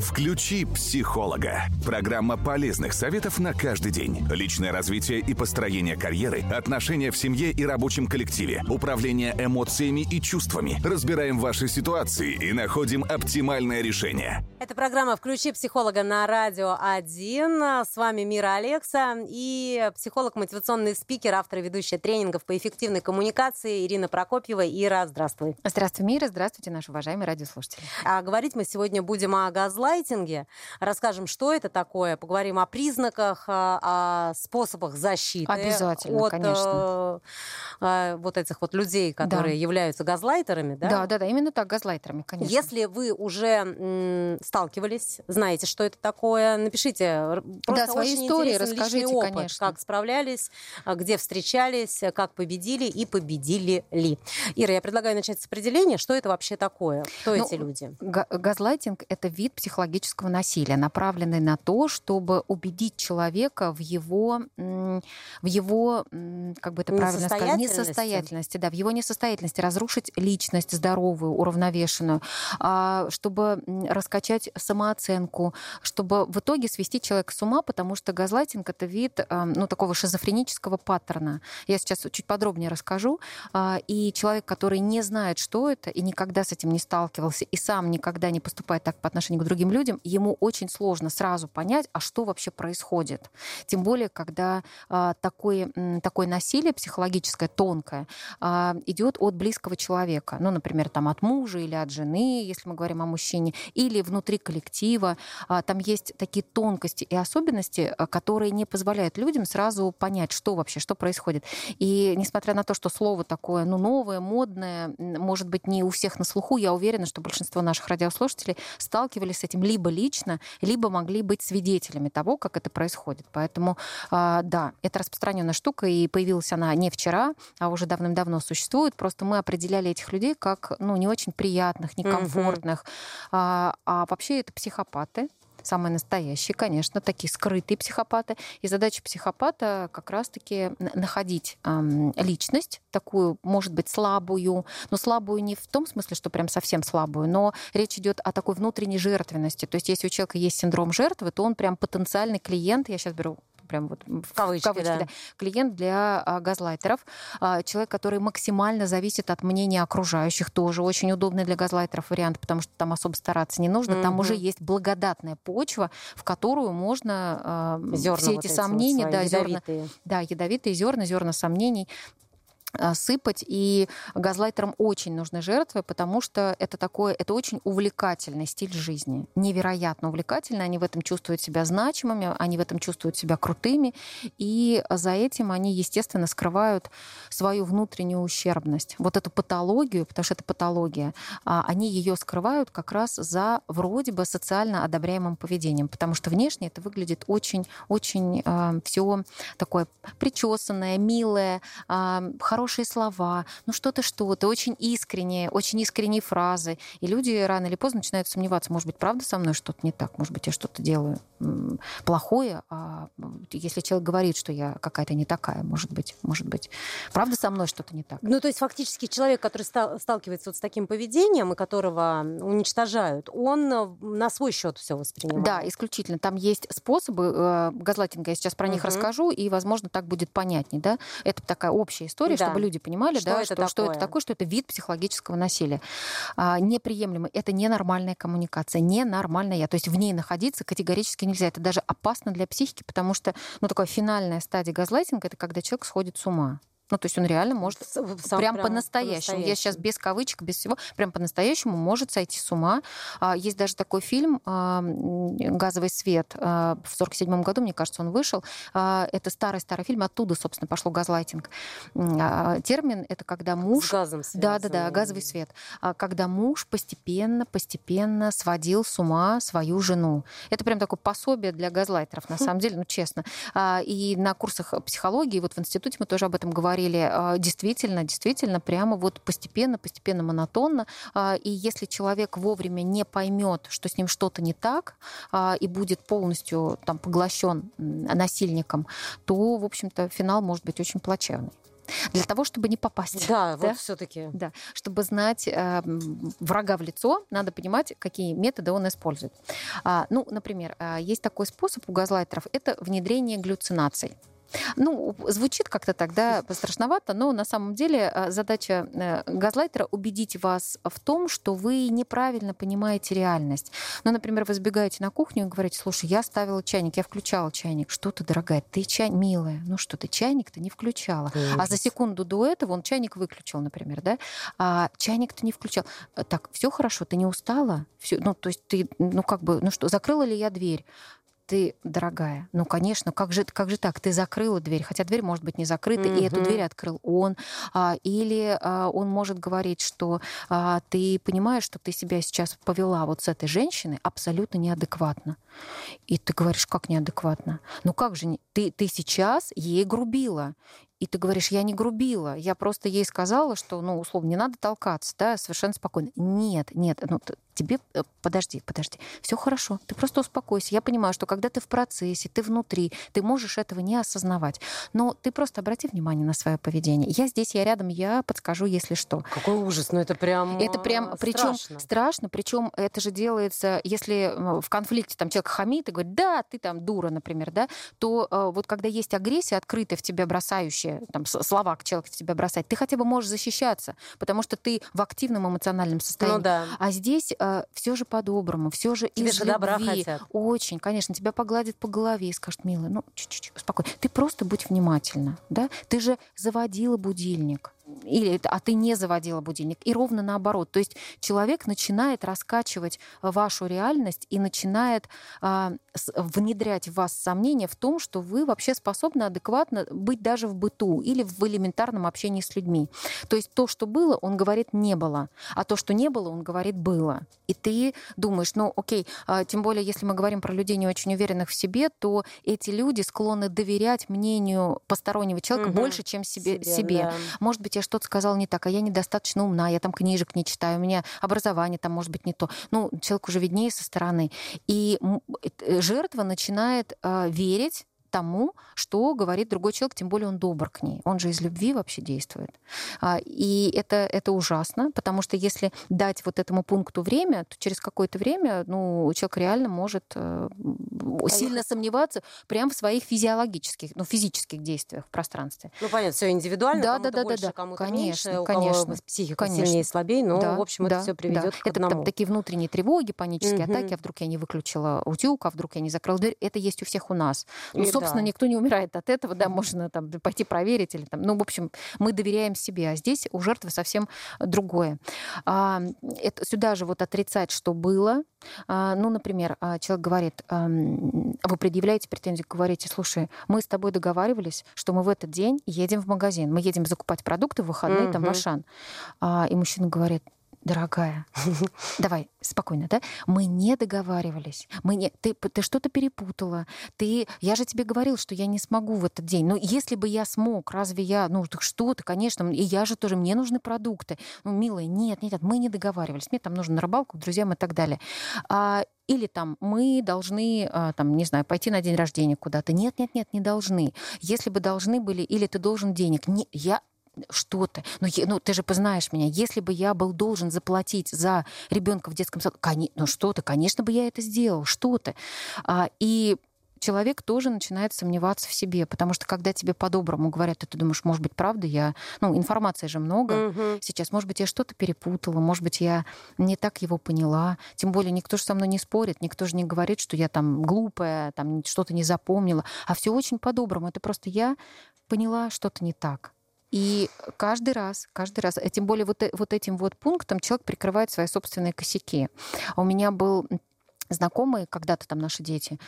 Включи психолога. Программа полезных советов на каждый день. Личное развитие и построение карьеры, отношения в семье и рабочем коллективе, управление эмоциями и чувствами. Разбираем ваши ситуации и находим оптимальное решение. Это программа «Включи психолога» на Радио 1. С вами Мира Алекса и психолог, мотивационный спикер, автор и ведущая тренингов по эффективной коммуникации Ирина Прокопьева. Ира, здравствуй. Здравствуй, Мира. Здравствуйте, наши уважаемые радиослушатели. А говорить мы сегодня будем о газлайтинге. Расскажем, что это такое, поговорим о признаках, о способах защиты. Обязательно, от, конечно. Э, вот этих вот людей, которые Да. являются газлайтерами, да? Да, да, да, именно так, газлайтерами, конечно. Если вы уже м, сталкивались, знаете, что это такое, напишите. Просто Да, свои очень истории расскажите, опыт, конечно. Как справлялись, а, где встречались, как победили и победили ли. Ира, я предлагаю начать с определения, что это вообще такое, кто Ну, эти люди. Га- Газлайтинг – это вид психологического насилия, направленный на то, чтобы убедить человека в его, в его как бы это правильно сказать, Несостоятельности? да, в его несостоятельности, разрушить личность здоровую, уравновешенную, а, чтобы раскачать самооценку, чтобы в итоге свести человека с ума, потому что газлайтинг – это вид а, ну, такого шизофренического паттерна. Я сейчас чуть подробнее расскажу. А, И человек, который не знает, что это, и никогда с этим не сталкивался, и сам никогда не поступает так по отношению к другим людям, ему очень сложно сразу понять, а что вообще происходит. Тем более, когда а, такое, такое насилие психологическое, тонкое, а, идет от близкого человека. Ну, например, там от мужа или от жены, если мы говорим о мужчине, или внутри коллектива. А, Там есть такие тонкости и особенности, а, которые не позволяют людям сразу понять, что вообще, что происходит. И несмотря на то, что слово такое, ну, новое, модное, может быть, не у всех на слуху, я уверена, что большинство наших радиослушателей сталкивались с этим либо лично, либо могли быть свидетелями того, как это происходит. Поэтому, а, да, это распространенная штука, и появилась она не вчера, а уже давным-давно существует. Просто мы определяли этих людей как, ну, не очень приятных, некомфортных. А, а вообще это психопаты, самые настоящие, конечно, такие скрытые психопаты. И задача психопата как раз-таки находить ам, личность, такую, может быть, слабую, но слабую не в том смысле, что прям совсем слабую, но речь идет о такой внутренней жертвенности. То есть если у человека есть синдром жертвы, то он прям потенциальный клиент, я сейчас беру прям вот в кавычки, да. клиент для а, газлайтеров, А, человек, который максимально зависит от мнения окружающих, тоже очень удобный для газлайтеров вариант, потому что там особо стараться не нужно, там Мгм. уже есть благодатная почва, в которую можно а, Зерна все вот эти вот сомнения, да, зерна, ядовитые. да, ядовитые зерна, зерна сомнений сыпать. И газлайтерам очень нужны жертвы, потому что это такое, это очень увлекательный стиль жизни. Невероятно увлекательный. Они в этом чувствуют себя значимыми, они в этом чувствуют себя крутыми. И за этим они, естественно, скрывают свою внутреннюю ущербность. Вот эту патологию, потому что это патология, а, они ее скрывают как раз за вроде бы социально одобряемым поведением, потому что внешне это выглядит очень-очень все такое причесанное, милое, а, хорошие слова, ну что-то, что-то, очень искреннее, очень искренние фразы. И люди рано или поздно начинают сомневаться, может быть, правда со мной что-то не так, может быть, я что-то делаю плохое, а если человек говорит, что я какая-то не такая, может быть, может быть, правда со мной что-то не так. Ну, то есть фактически человек, который ста- сталкивается вот с таким поведением и которого уничтожают, он э, на свой счет все воспринимает. Да, исключительно. Там есть способы э, газлайтинга, я сейчас про них Мгм. расскажу, и, возможно, так будет понятней. Да? Это такая общая история, Да. Чтобы люди понимали, Что да, это что, что это такое? такое, что это вид психологического насилия. А, неприемлемый. Это ненормальная коммуникация, ненормальная. То есть в ней находиться категорически нельзя. Это даже опасно для психики, потому что ну, такая финальная стадия газлайтинга – это когда человек сходит с ума. Ну, то есть он реально может сам прям, прям по-настоящему. Я сейчас без кавычек, без всего, прям по-настоящему может сойти с ума. А, Есть даже такой фильм а, «Газовый свет». а, В 47 году, мне кажется, он вышел. Это старый-старый фильм. Оттуда, собственно, пошло газлайтинг. Термин — это когда муж... С газом Да, да, да, связанный. газовый свет. Когда муж постепенно, постепенно сводил с ума свою жену. Это прям такое пособие для газлайтеров, на самом деле, ну честно. И на курсах психологии, вот в институте мы тоже об этом говорили, а, действительно, действительно, прямо вот постепенно, постепенно, монотонно. А, И если человек вовремя не поймет, что с ним что-то не так, а, и будет полностью там поглощен насильником, то, в общем-то, финал может быть очень плачевный. Для того, чтобы не попасть. Да, да? вот все-таки. Да, чтобы знать э, врага в лицо, надо понимать, какие методы он использует. А, ну, например, есть такой способ у газлайтеров, это внедрение глюцинаций. Ну, звучит как-то тогда страшновато, но на самом деле э, задача э, газлайтера убедить вас в том, что вы неправильно понимаете реальность. Ну, например, вы сбегаете на кухню и говорите, слушай, я ставила чайник, я включала чайник. Что ты, дорогая, ты чай, милая, ну что ты, чайник-то не включала. Ужас. А за секунду до этого он чайник выключил, например, да? А чайник-то не включал. Так, все хорошо, ты не устала? Все, ну, то есть ты, ну, как бы, ну что, закрыла ли я дверь? Ты, дорогая, ну, конечно, как же, как же так? Ты закрыла дверь, хотя дверь может быть не закрыта, mm-hmm. и эту дверь открыл он. А, или а, он может говорить, что а, ты понимаешь, что ты себя сейчас повела вот с этой женщиной абсолютно неадекватно. И ты говоришь, как неадекватно? Ну как же, ты, ты сейчас ей грубила. И ты говоришь, я не грубила, я просто ей сказала, что, ну, условно, не надо толкаться, да, совершенно спокойно. Нет, нет, ну, тебе, э, подожди, подожди, все хорошо, ты просто успокойся. Я понимаю, что когда ты в процессе, ты внутри, ты можешь этого не осознавать. Но ты просто обрати внимание на свое поведение. Я здесь, я рядом, я подскажу, если что. Какой ужас, ну это прям Это прям, причем страшно, страшно причем это же делается, если в конфликте там человек хамит и говорит, да, ты там дура, например, да, то э, вот когда есть агрессия открытая в тебя бросающая, следующее, там, слова человек в тебя бросать, ты хотя бы можешь защищаться, потому что ты в активном эмоциональном состоянии. Ну, да. А здесь э, все же по-доброму, все же Тебе из же добра хотят. Очень, конечно, тебя погладят по голове и скажут, милая, ну, чуть-чуть, успокойся. Ты просто будь внимательна, да? Ты же заводила будильник или а ты не заводила будильник. И ровно наоборот. То есть человек начинает раскачивать вашу реальность и начинает а, внедрять в вас сомнения в том, что вы вообще способны адекватно быть даже в быту или в элементарном общении с людьми. То есть то, что было, он говорит, не было. А то, что не было, он говорит, было. И ты думаешь, ну окей, а, тем более, если мы говорим про людей не очень уверенных в себе, то эти люди склонны доверять мнению постороннего человека угу. больше, чем себе. себе. себе. Да. Может быть, я что-то сказала не так, а я недостаточно умна, я там книжек не читаю, у меня образование там может быть не то. Ну, человек уже виднее со стороны. И э, жертва начинает э, верить тому, что говорит другой человек, тем более он добр к ней. Он же из любви вообще действует. А, и это, это ужасно, потому что если дать вот этому пункту время, то через какое-то время ну, человек реально может э, сильно сомневаться прямо в своих физиологических, ну, физических действиях в пространстве. Ну, понятно, все индивидуально, да, кому-то да, да, больше, да, да. кому-то конечно, меньше, у конечно, кого психика конечно. сильнее и слабее, но, да, в общем, да, это все приведет да. к это одному. такие внутренние тревоги, панические угу. атаки, а вдруг я не выключила утюг, а вдруг я не закрыла дверь. Это есть у всех у нас. Ну, и собственно, да. никто не умирает от этого, да, можно там пойти проверить или там, ну, в общем, мы доверяем себе, а здесь у жертвы совсем другое. А, это, сюда же вот отрицать, что было, а, ну, например, а, человек говорит, а, вы предъявляете претензию, говорите, слушай, мы с тобой договаривались, что мы в этот день едем в магазин, мы едем закупать продукты в выходные, mm-hmm. там, в Ашан. А, и мужчина говорит, дорогая, давай, спокойно, да? Мы не договаривались. Мы не... Ты, ты что-то перепутала. Ты... Я же тебе говорил, что я не смогу в этот день. Но если бы я смог, разве я... Ну, так что ты, конечно. И я же тоже... Мне нужны продукты. Ну, милая, нет, нет, нет, мы не договаривались. Мне там нужно на рыбалку к друзьям и так далее. А, или там мы должны, а, там, не знаю, пойти на день рождения куда-то. Нет, нет, нет, не должны. Если бы должны были, или ты должен денег. Не, я что ты, ну, ну ты же познаешь меня, если бы я был должен заплатить за ребенка в детском саду, ну что ты, конечно бы я это сделал, что ты. А, и человек тоже начинает сомневаться в себе, потому что когда тебе по-доброму говорят, ты думаешь, может быть, правда, я, ну, информации же много угу. сейчас, может быть, я что-то перепутала, может быть, я не так его поняла, тем более никто же со мной не спорит, никто же не говорит, что я там глупая, там что-то не запомнила, а все очень по-доброму, это просто я поняла что-то не так. И каждый раз, каждый раз, э, тем более вот, э, вот этим вот пунктом человек прикрывает свои собственные косяки. У меня был знакомые, когда-то там наши дети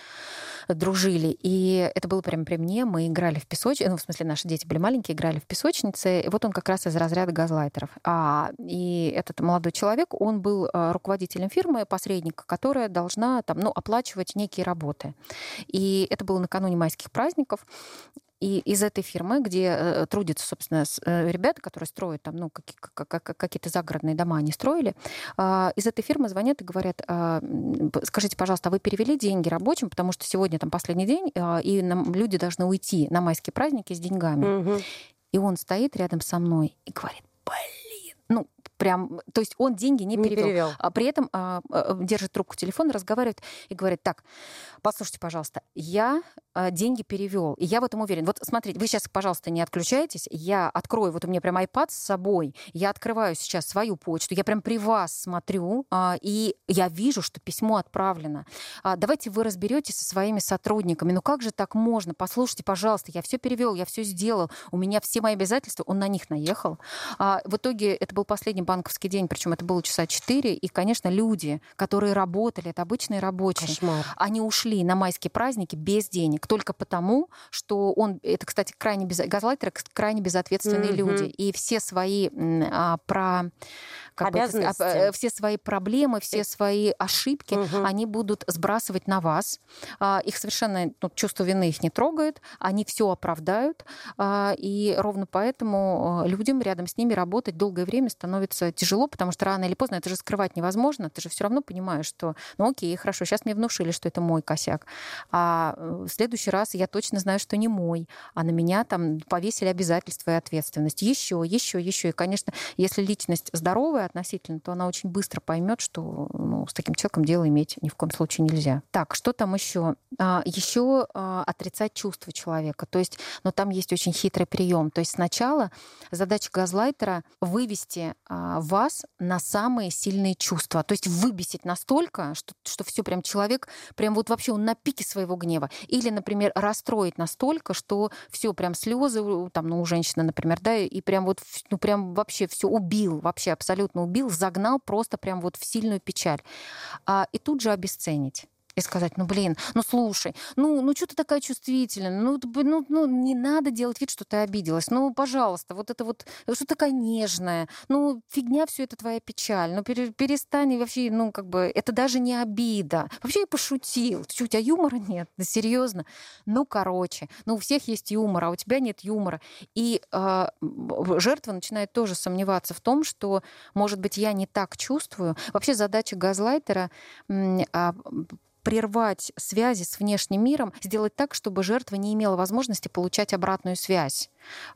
дружили, и это было прямо при мне, мы играли в песочнице, ну, в смысле, наши дети были маленькие, играли в песочнице, и вот он как раз из разряда газлайтеров. А, и этот молодой человек, он был э, руководителем фирмы, посредника, которая должна там, ну, оплачивать некие работы. И это было накануне майских праздников, и из этой фирмы, где э, трудятся, собственно, э, ребята, которые строят там, ну, какие-то загородные дома, они строили, а, из этой фирмы звонят и говорят, а, скажите, пожалуйста, а вы перевели деньги рабочим, потому что сегодня там последний день, а, и нам люди должны уйти на майские праздники с деньгами. Угу. И он стоит рядом со мной и говорит, блин, ну, прям, то есть он деньги не, Не перевел. перевел. А при этом а, а, держит трубку телефона, разговаривает и говорит, так, послушайте, пожалуйста, я а, деньги перевел, и я в этом уверен. Вот смотрите, вы сейчас, пожалуйста, не отключайтесь, я открою, вот у меня прям iPad с собой, я открываю сейчас свою почту, я прям при вас смотрю, а, и я вижу, что письмо отправлено. А, давайте вы разберетесь со своими сотрудниками. Ну как же так можно? Послушайте, пожалуйста, я все перевел, я все сделал, у меня все мои обязательства, он на них наехал. А, в итоге это был последний банковский день, причем это было часа 4, и, конечно, люди, которые работали, это обычные рабочие, Кошмар. они ушли на майские праздники без денег только потому, что он, это, кстати, крайне без, газлайтеры крайне безответственные Мгм. люди, и все свои а, про как бы Обязанности. а, э, все свои проблемы, все свои ошибки, Мгм. они будут сбрасывать на вас. А, Их совершенно ну, чувство вины их не трогает, они все оправдают, а, и ровно поэтому а, людям рядом с ними работать долгое время становится тяжело, потому что рано или поздно это же скрывать невозможно, ты же все равно понимаешь, что, ну окей, хорошо, сейчас мне внушили, что это мой косяк, а э, в следующий раз я точно знаю, что не мой, а на меня там повесили обязательства и ответственность. Еще, еще, еще. И, конечно, если личность здоровая относительно, то она очень быстро поймет, что ну, с таким человеком дело иметь ни в коем случае нельзя. Так, что там еще? А, еще а, отрицать чувства человека. То есть, ну, там есть очень хитрый прием. То есть сначала задача газлайтера вывести а, вас на самые сильные чувства. То есть выбесить настолько, что, что все прям человек, прям вот вообще он на пике своего гнева. Или, например, расстроить настолько, что все прям слезы, там, ну, у женщины, например, да, и прям вот, ну, прям вообще все убил, вообще абсолютно убил, загнал просто прям вот в сильную печаль. А, и тут же обесценить. И сказать, ну блин, ну слушай, ну, ну что ты такая чувствительная, ну, ну, ну не надо делать вид, что ты обиделась, ну пожалуйста, вот это вот, что ты такая нежная, ну фигня все это твоя печаль, ну пере- перестань вообще, ну как бы, это даже не обида, вообще я пошутил, что у тебя юмора нет, да серьезно, ну короче, ну у всех есть юмор, а у тебя нет юмора, и м, жертва начинает тоже сомневаться в том, что, может быть, я не так чувствую. Вообще задача газлайтера а, прервать связи с внешним миром, сделать так, чтобы жертва не имела возможности получать обратную связь.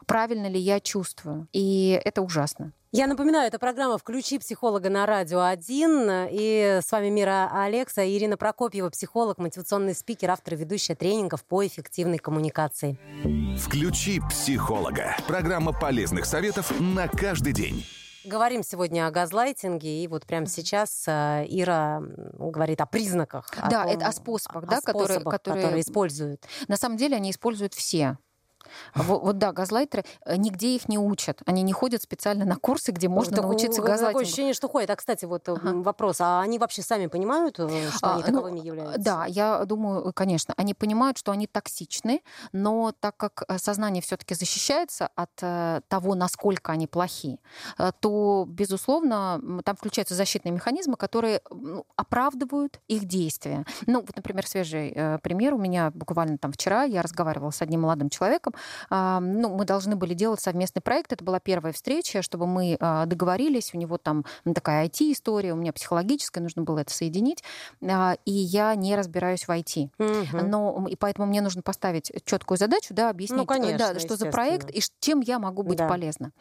Правильно ли я чувствую? И это ужасно. Я напоминаю, это программа «Включи психолога» на Радио 1. И с вами Мира Алекса, Ирина Прокопьева, психолог, мотивационный спикер, автор и ведущая тренингов по эффективной коммуникации. Включи психолога. Программа полезных советов на каждый день. Говорим сегодня о газлайтинге, и вот прямо сейчас э, Ира говорит о признаках. Да, том- это о способах, о да, которые- способах, которые- которые используют. На самом деле они используют все. Вот, вот да, газлайтеры, э, нигде их не учат. Они не ходят специально на курсы, где можно Такое- научиться Такое газлайтингу. ощущение, что ходит. А, кстати, вот э, Ага. вопрос, а они вообще сами понимают, э, что А, они ну, таковыми являются? Да, я думаю, конечно, они понимают, что они токсичны, но так как сознание все-таки защищается от того, насколько они плохи, то, безусловно, там включаются защитные механизмы, которые ну, оправдывают их действия. Ну, вот, например, свежий пример. У меня буквально там вчера я разговаривала с одним молодым человеком. А, Ну, мы должны были делать совместный проект. Это была первая встреча, чтобы мы а, договорились. У него там ну, такая IT-история, у меня психологическая, нужно было это соединить. А, И я не разбираюсь в IT. Мгм. Но и поэтому мне нужно поставить четкую задачу, да, объяснить, Ну, конечно, да, что за проект и чем я могу быть Да. полезна.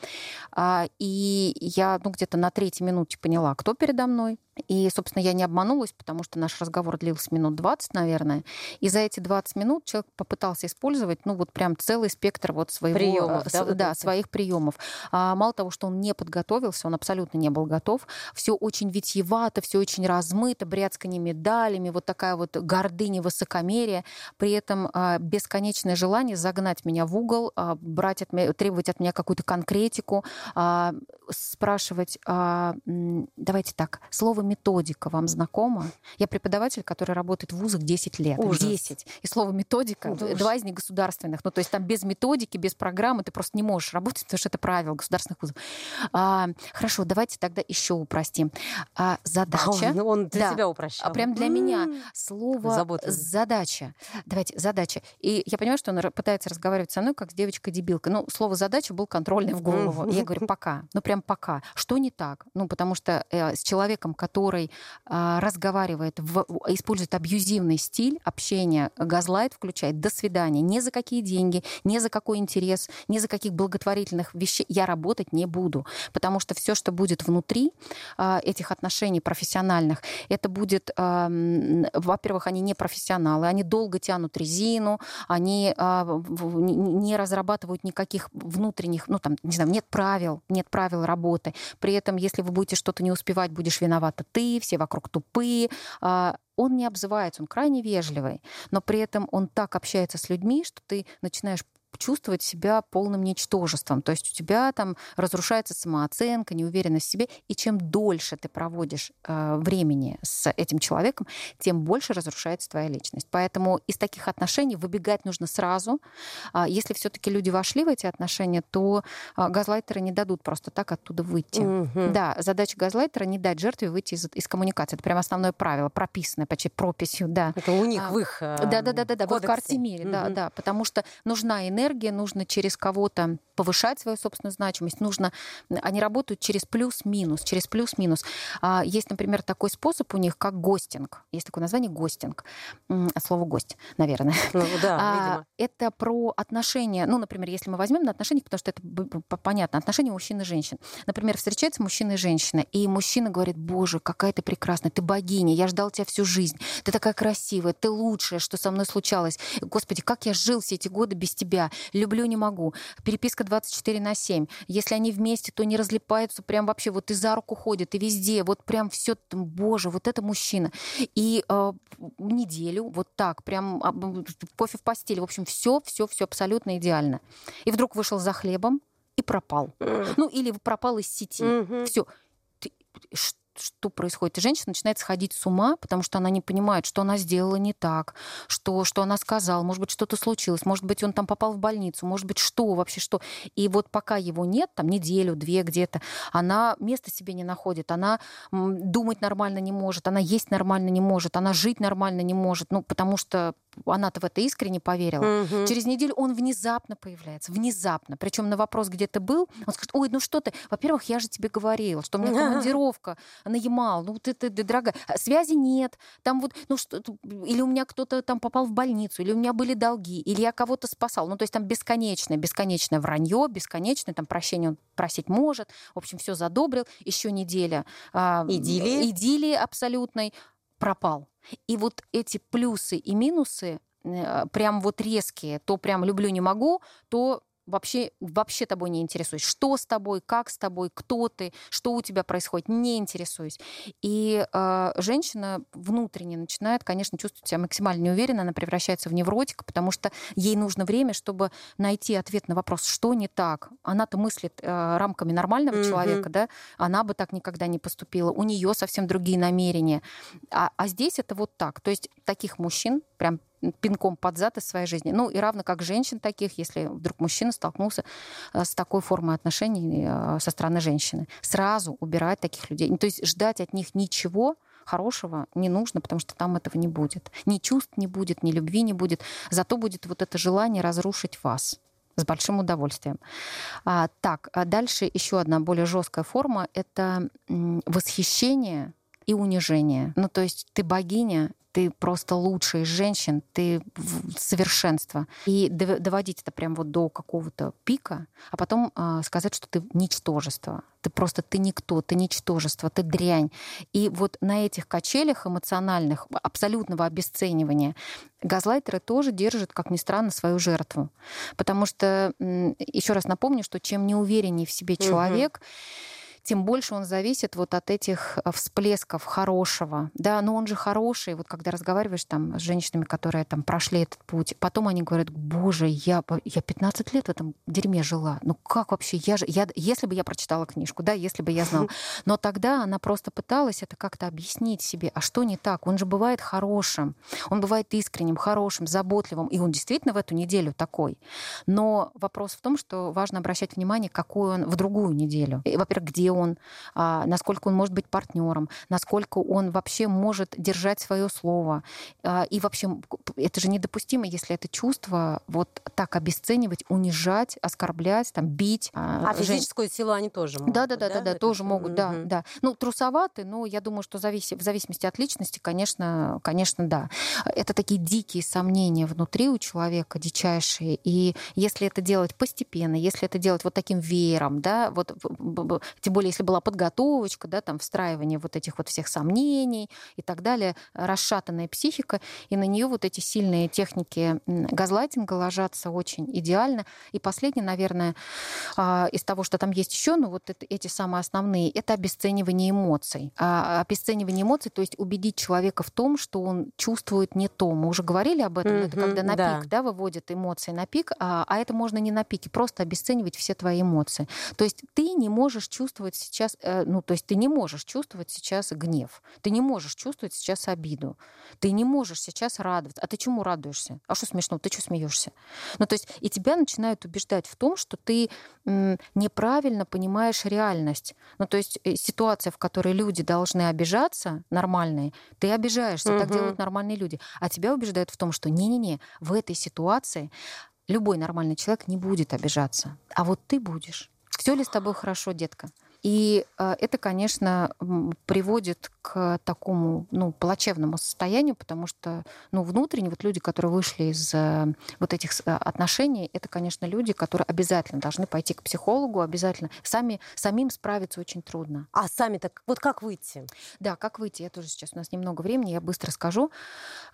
И я ну, где-то на третьей минуте поняла, кто передо мной. И, собственно, я не обманулась, потому что наш разговор длился минут 20, наверное. И за эти 20 минут человек попытался использовать, ну, вот прям целый спектр вот своего... Приёмов, э, да, с- вот да своих приемов. А, мало того, что он не подготовился, он абсолютно не был готов. Все очень витьевато, все очень размыто, бряцканье медалями, вот такая вот гордыня, высокомерие. При этом а, бесконечное желание загнать меня в угол, а, брать от меня, требовать от меня какую-то конкретику, а, спрашивать, а, давайте так, слово методика вам знакомо? Я преподаватель, который работает в вузах 10 лет. Ужас. 10. И слово методика, Ужас. два из них государственных. Ну, то есть там без методики, без программы ты просто не можешь работать, потому что это правило государственных вузов. А, хорошо, давайте тогда еще упростим. А, А задача. он, он для Да. тебя упрощал. А прям для меня М. слово Заботливый. задача. Давайте, задача. И я понимаю, что он пытается разговаривать со мной как с девочкой-дебилкой. Ну, слово задача был контрольный в голову. Я говорю, пока. Ну, прям этом пока. Что не так? Ну, потому что э, с человеком, который э, разговаривает, в, использует абьюзивный стиль общения, газлайт включает «до свидания», ни за какие деньги, ни за какой интерес, ни за каких благотворительных вещей я работать не буду. Потому что все, что будет внутри э, этих отношений профессиональных, это будет, э, во-первых, они не профессионалы, они долго тянут резину, они э, не разрабатывают никаких внутренних, ну там, не знаю, нет правил, нет правил работы. При этом, если вы будете что-то не успевать, будешь виновата ты, все вокруг тупые. А, он не обзывается, он крайне вежливый, но при этом он так общается с людьми, что ты начинаешь чувствовать себя полным ничтожеством. То есть у тебя там разрушается самооценка, неуверенность в себе. И чем дольше ты проводишь э, времени с этим человеком, тем больше разрушается твоя личность. Поэтому из таких отношений выбегать нужно сразу. А если все-таки люди вошли в эти отношения, то э, газлайтеры не дадут просто так оттуда выйти. Mm-hmm. Да, задача газлайтера не дать жертве выйти из, из коммуникации. Это прям основное правило, прописанное почти прописью. Да. Это у них а, в их э, Да, да, да, да, да, в карте мире, mm-hmm. да, да, потому что нужна энергия энергия, нужно через кого-то повышать свою собственную значимость, нужно... Они работают через плюс-минус, через плюс-минус. А, есть, например, такой способ у них, как гостинг. Есть такое название гостинг. Слово «гость», наверное. Ну, да, а. Это про отношения. Ну, например, если мы возьмем на отношения, потому что это понятно, отношения мужчин и женщин. Например, встречается мужчина и женщина, и мужчина говорит, боже, какая ты прекрасная, ты богиня, я ждал тебя всю жизнь, ты такая красивая, ты лучшая, что со мной случалось. Господи, как я жил все эти годы без тебя люблю, не могу. Переписка 24 на 7. Если они вместе, то не разлипаются, прям вообще вот и за руку ходят, и везде, вот прям все, боже, вот это мужчина. И э, неделю вот так, прям э, кофе в постели, в общем, все, все, все абсолютно идеально. И вдруг вышел за хлебом и пропал. Ну, или пропал из сети. Все. Что что происходит. И женщина начинает сходить с ума, потому что она не понимает, что она сделала не так, что, что она сказала, может быть, что-то случилось, может быть, он там попал в больницу, может быть, что вообще, что. И вот пока его нет, там неделю, две где-то, она места себе не находит, она думать нормально не может, она есть нормально не может, она жить нормально не может, ну, потому что она-то в это искренне поверила. Угу. Через неделю он внезапно появляется, внезапно. Причем на вопрос, где ты был, он скажет, ой, ну что ты, во-первых, я же тебе говорила, что у меня командировка на Ямал, ну ты, ты, ты дорогая, а связи нет, там вот, ну что, или у меня кто-то там попал в больницу, или у меня были долги, или я кого-то спасал. Ну то есть там бесконечное, бесконечное вранье, бесконечное, там прощение он просить может. В общем, все задобрил. Еще неделя. Идиллии. Идиллии абсолютной пропал. И вот эти плюсы и минусы э, прям вот резкие, то прям люблю, не могу, то вообще, вообще тобой не интересуюсь. Что с тобой, как с тобой, кто ты, что у тебя происходит, не интересуюсь. И э, женщина внутренне начинает, конечно, чувствовать себя максимально неуверенно, она превращается в невротика, потому что ей нужно время, чтобы найти ответ на вопрос, что не так. Она-то мыслит э, рамками нормального mm-hmm. человека, да, она бы так никогда не поступила, у нее совсем другие намерения. А, а здесь это вот так. То есть таких мужчин прям пинком под зад из своей жизни. Ну и равно как женщин таких, если вдруг мужчина столкнулся э, с такой формой отношений э, со стороны женщины. Сразу убирать таких людей. Ну, то есть ждать от них ничего, хорошего не нужно, потому что там этого не будет. Ни чувств не будет, ни любви не будет. Зато будет вот это желание разрушить вас с большим удовольствием. А, так, а дальше еще одна более жесткая форма — это восхищение и унижение. Ну, то есть ты богиня, ты просто лучшая из женщин, ты совершенство. И доводить это прям вот до какого-то пика, а потом э, сказать, что ты ничтожество. Ты просто, ты никто, ты ничтожество, ты дрянь. И вот на этих качелях эмоциональных, абсолютного обесценивания, газлайтеры тоже держат, как ни странно, свою жертву. Потому что, еще раз напомню, что чем неувереннее в себе человек, угу тем больше он зависит вот от этих э, всплесков хорошего. Да, но он же хороший. Вот когда разговариваешь там с женщинами, которые там прошли этот путь, потом они говорят, боже, я, я 15 лет в этом дерьме жила. Ну как вообще? Я же, я, если бы я прочитала книжку, да, если бы я знала. Но тогда она просто пыталась это как-то объяснить себе, а что не так? Он же бывает хорошим, он бывает искренним, хорошим, заботливым, и он действительно в эту неделю такой. Но вопрос в том, что важно обращать внимание, какой он в другую неделю. Во-первых, где силен, а, насколько он может быть партнером, насколько он вообще может держать свое слово. А, и вообще это же недопустимо, если это чувство вот так обесценивать, унижать, оскорблять, там, бить. А, а физическую силу они тоже могут? Да, да, да, да, да, тоже могут, да, да. Ну, трусоваты, но я думаю, что в зависимости от личности, конечно, конечно, да. Это такие дикие сомнения внутри у человека, дичайшие. И если это делать постепенно, если это делать вот таким веером, да, вот тем более, если была подготовочка, да, там встраивание вот этих вот всех сомнений и так далее, расшатанная психика, и на нее вот эти сильные техники газлайтинга ложатся очень идеально. И последнее, наверное, а, из того, что там есть еще, ну вот это, эти самые основные, это обесценивание эмоций. А обесценивание эмоций, то есть убедить человека в том, что он чувствует не то. Мы уже говорили об этом, mm-hmm, это когда на да. пик да, выводят эмоции на пик, а, а это можно не на пике, просто обесценивать все твои эмоции. То есть ты не можешь чувствовать сейчас, э, ну то есть ты не можешь чувствовать сейчас гнев, ты не можешь чувствовать сейчас обиду, ты не можешь сейчас радоваться. А ты чему радуешься? А что смешно? Ты что смеешься? Ну то есть и тебя начинают убеждать в том, что ты неправильно понимаешь реальность. Ну то есть э, ситуация, в которой люди должны обижаться, нормальные, ты обижаешься, угу. так делают нормальные люди. А тебя убеждают в том, что не-не-не, в этой ситуации любой нормальный человек не будет обижаться, а вот ты будешь. Все ли с тобой хорошо, детка? И э, это, конечно, приводит к такому ну, плачевному состоянию, потому что ну, внутренне вот люди, которые вышли из э, вот этих э, отношений, это, конечно, люди, которые обязательно должны пойти к психологу, обязательно. Сами, самим справиться очень трудно. А сами так вот как выйти? Да, как выйти? Я тоже сейчас, у нас немного времени, я быстро скажу.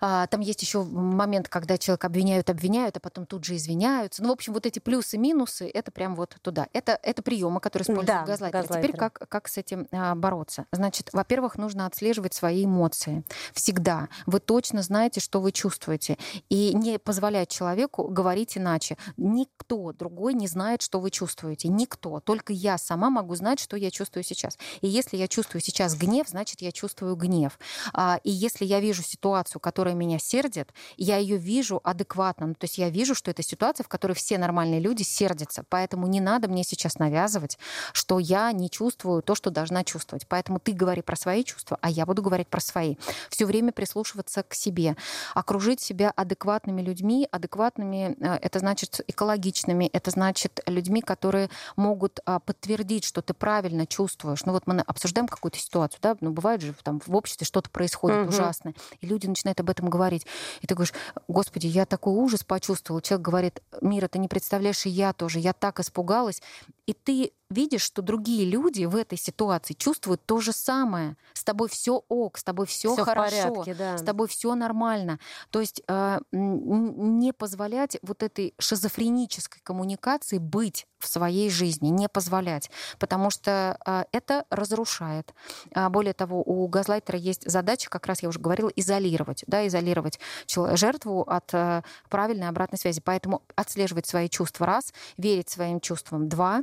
А, там есть еще момент, когда человек обвиняют, обвиняют, а потом тут же извиняются. Ну, в общем, вот эти плюсы-минусы, это прям вот туда. Это, это приемы, которые используют да, газлайтеры. Теперь как, как с этим а, бороться? Значит, во-первых, нужно нужно отслеживать свои эмоции. Всегда. Вы точно знаете, что вы чувствуете. И не позволять человеку говорить иначе. Никто другой не знает, что вы чувствуете. Никто. Только я сама могу знать, что я чувствую сейчас. И если я чувствую сейчас гнев, значит, я чувствую гнев. А, и если я вижу ситуацию, которая меня сердит, я ее вижу адекватно. Ну, то есть я вижу, что это ситуация, в которой все нормальные люди сердятся. Поэтому не надо мне сейчас навязывать, что я не чувствую то, что должна чувствовать. Поэтому ты говори про свои чувства, а я буду говорить про свои. Все время прислушиваться к себе, окружить себя адекватными людьми, адекватными, э, это значит экологичными, это значит людьми, которые могут а, подтвердить, что ты правильно чувствуешь. Ну вот мы обсуждаем какую-то ситуацию, да, ну бывает же там в обществе что-то происходит угу. ужасное, и люди начинают об этом говорить. И ты говоришь, господи, я такой ужас почувствовал. Человек говорит, Мира, ты не представляешь, и я тоже, я так испугалась. И ты видишь, что другие люди в этой ситуации чувствуют то же самое. С тобой все ок, с тобой все хорошо, порядке, да. с тобой все нормально. То есть э, не позволять вот этой шизофренической коммуникации быть в своей жизни, не позволять, потому что э, это разрушает. А более того, у газлайтера есть задача, как раз я уже говорила, изолировать, да, изолировать жертву от э, правильной обратной связи. Поэтому отслеживать свои чувства раз, верить своим чувствам два,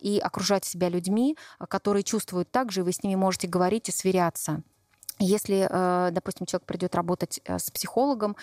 и окружать себя людьми, которые чувствуют так же, и вы с ними можете говорить и сверяться. Если, э, допустим, человек придет работать э, с психологом,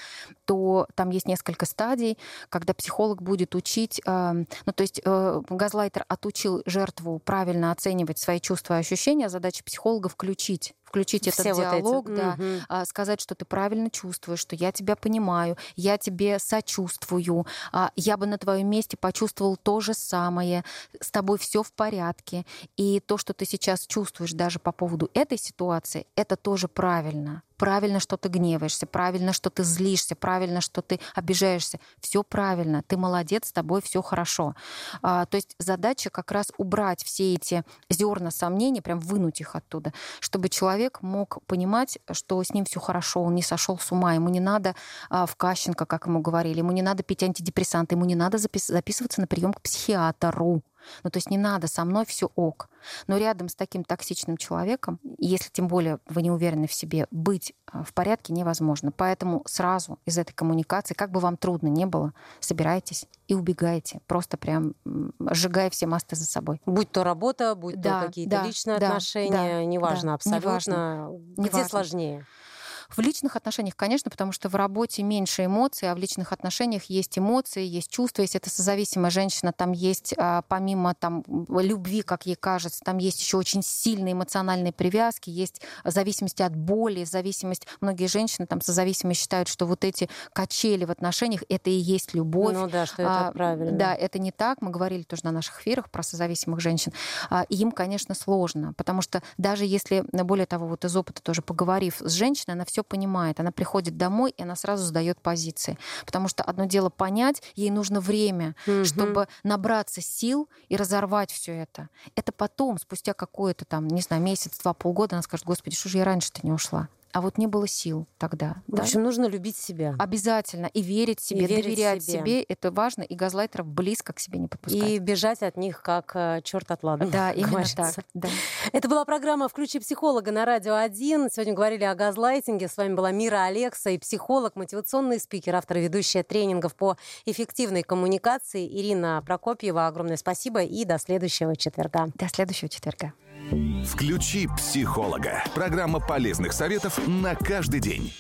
то там есть несколько стадий, когда психолог будет учить, ну то есть газлайтер отучил жертву правильно оценивать свои чувства и ощущения, задача психолога включить включить Все этот вот диалог, эти. да, угу. сказать, что ты правильно чувствуешь, что я тебя понимаю, я тебе сочувствую, а, я бы на твоем месте почувствовал то же самое, с тобой все в порядке, и то, что ты сейчас чувствуешь даже по поводу этой ситуации, это тоже правильно правильно, что ты гневаешься, правильно, что ты злишься, правильно, что ты обижаешься. Все правильно, ты молодец, с тобой все хорошо. А, то есть задача как раз убрать все эти зерна сомнений, прям вынуть их оттуда, чтобы человек мог понимать, что с ним все хорошо, он не сошел с ума, ему не надо а, в Кащенко, как ему говорили, ему не надо пить антидепрессанты, ему не надо запис- записываться на прием к психиатру. Ну, то есть не надо, со мной все ок. Но рядом с таким токсичным человеком, если тем более вы не уверены в себе, быть а, в порядке невозможно. Поэтому сразу из этой коммуникации, как бы вам трудно не было, собирайтесь и убегайте. Просто прям сжигая все масты за собой. Будь то работа, будь да, то какие-то да, личные да, отношения, да, неважно да, абсолютно. Неважно. Где неважно. сложнее? В личных отношениях, конечно, потому что в работе меньше эмоций, а в личных отношениях есть эмоции, есть чувства. Если это созависимая женщина, там есть, а, помимо там, любви, как ей кажется, там есть еще очень сильные эмоциональные привязки, есть зависимости от боли, зависимость... Многие женщины там созависимые считают, что вот эти качели в отношениях — это и есть любовь. Ну да, что это а, правильно. Да, это не так. Мы говорили тоже на наших эфирах про созависимых женщин. А, им, конечно, сложно, потому что даже если, более того, вот из опыта тоже поговорив с женщиной, она все понимает. Она приходит домой, и она сразу сдает позиции. Потому что одно дело понять, ей нужно время, угу. чтобы набраться сил и разорвать все это. Это потом, спустя какое-то там, не знаю, месяц, два, полгода, она скажет, господи, что же я раньше-то не ушла? А вот не было сил тогда. В общем, да? нужно любить себя. Обязательно. И верить себе, и верить доверять себе. себе. Это важно. И газлайтеров близко к себе не подпускать. И бежать от них, как э, черт от ладана. Да, именно так. Да. Это была программа «Включи психолога» на Радио 1. Сегодня говорили о газлайтинге. С вами была Мира Алекса и психолог, мотивационный спикер, автор и ведущая тренингов по эффективной коммуникации Ирина Прокопьева. Огромное спасибо и до следующего четверга. До следующего четверга. Включи психолога. Программа полезных советов на каждый день.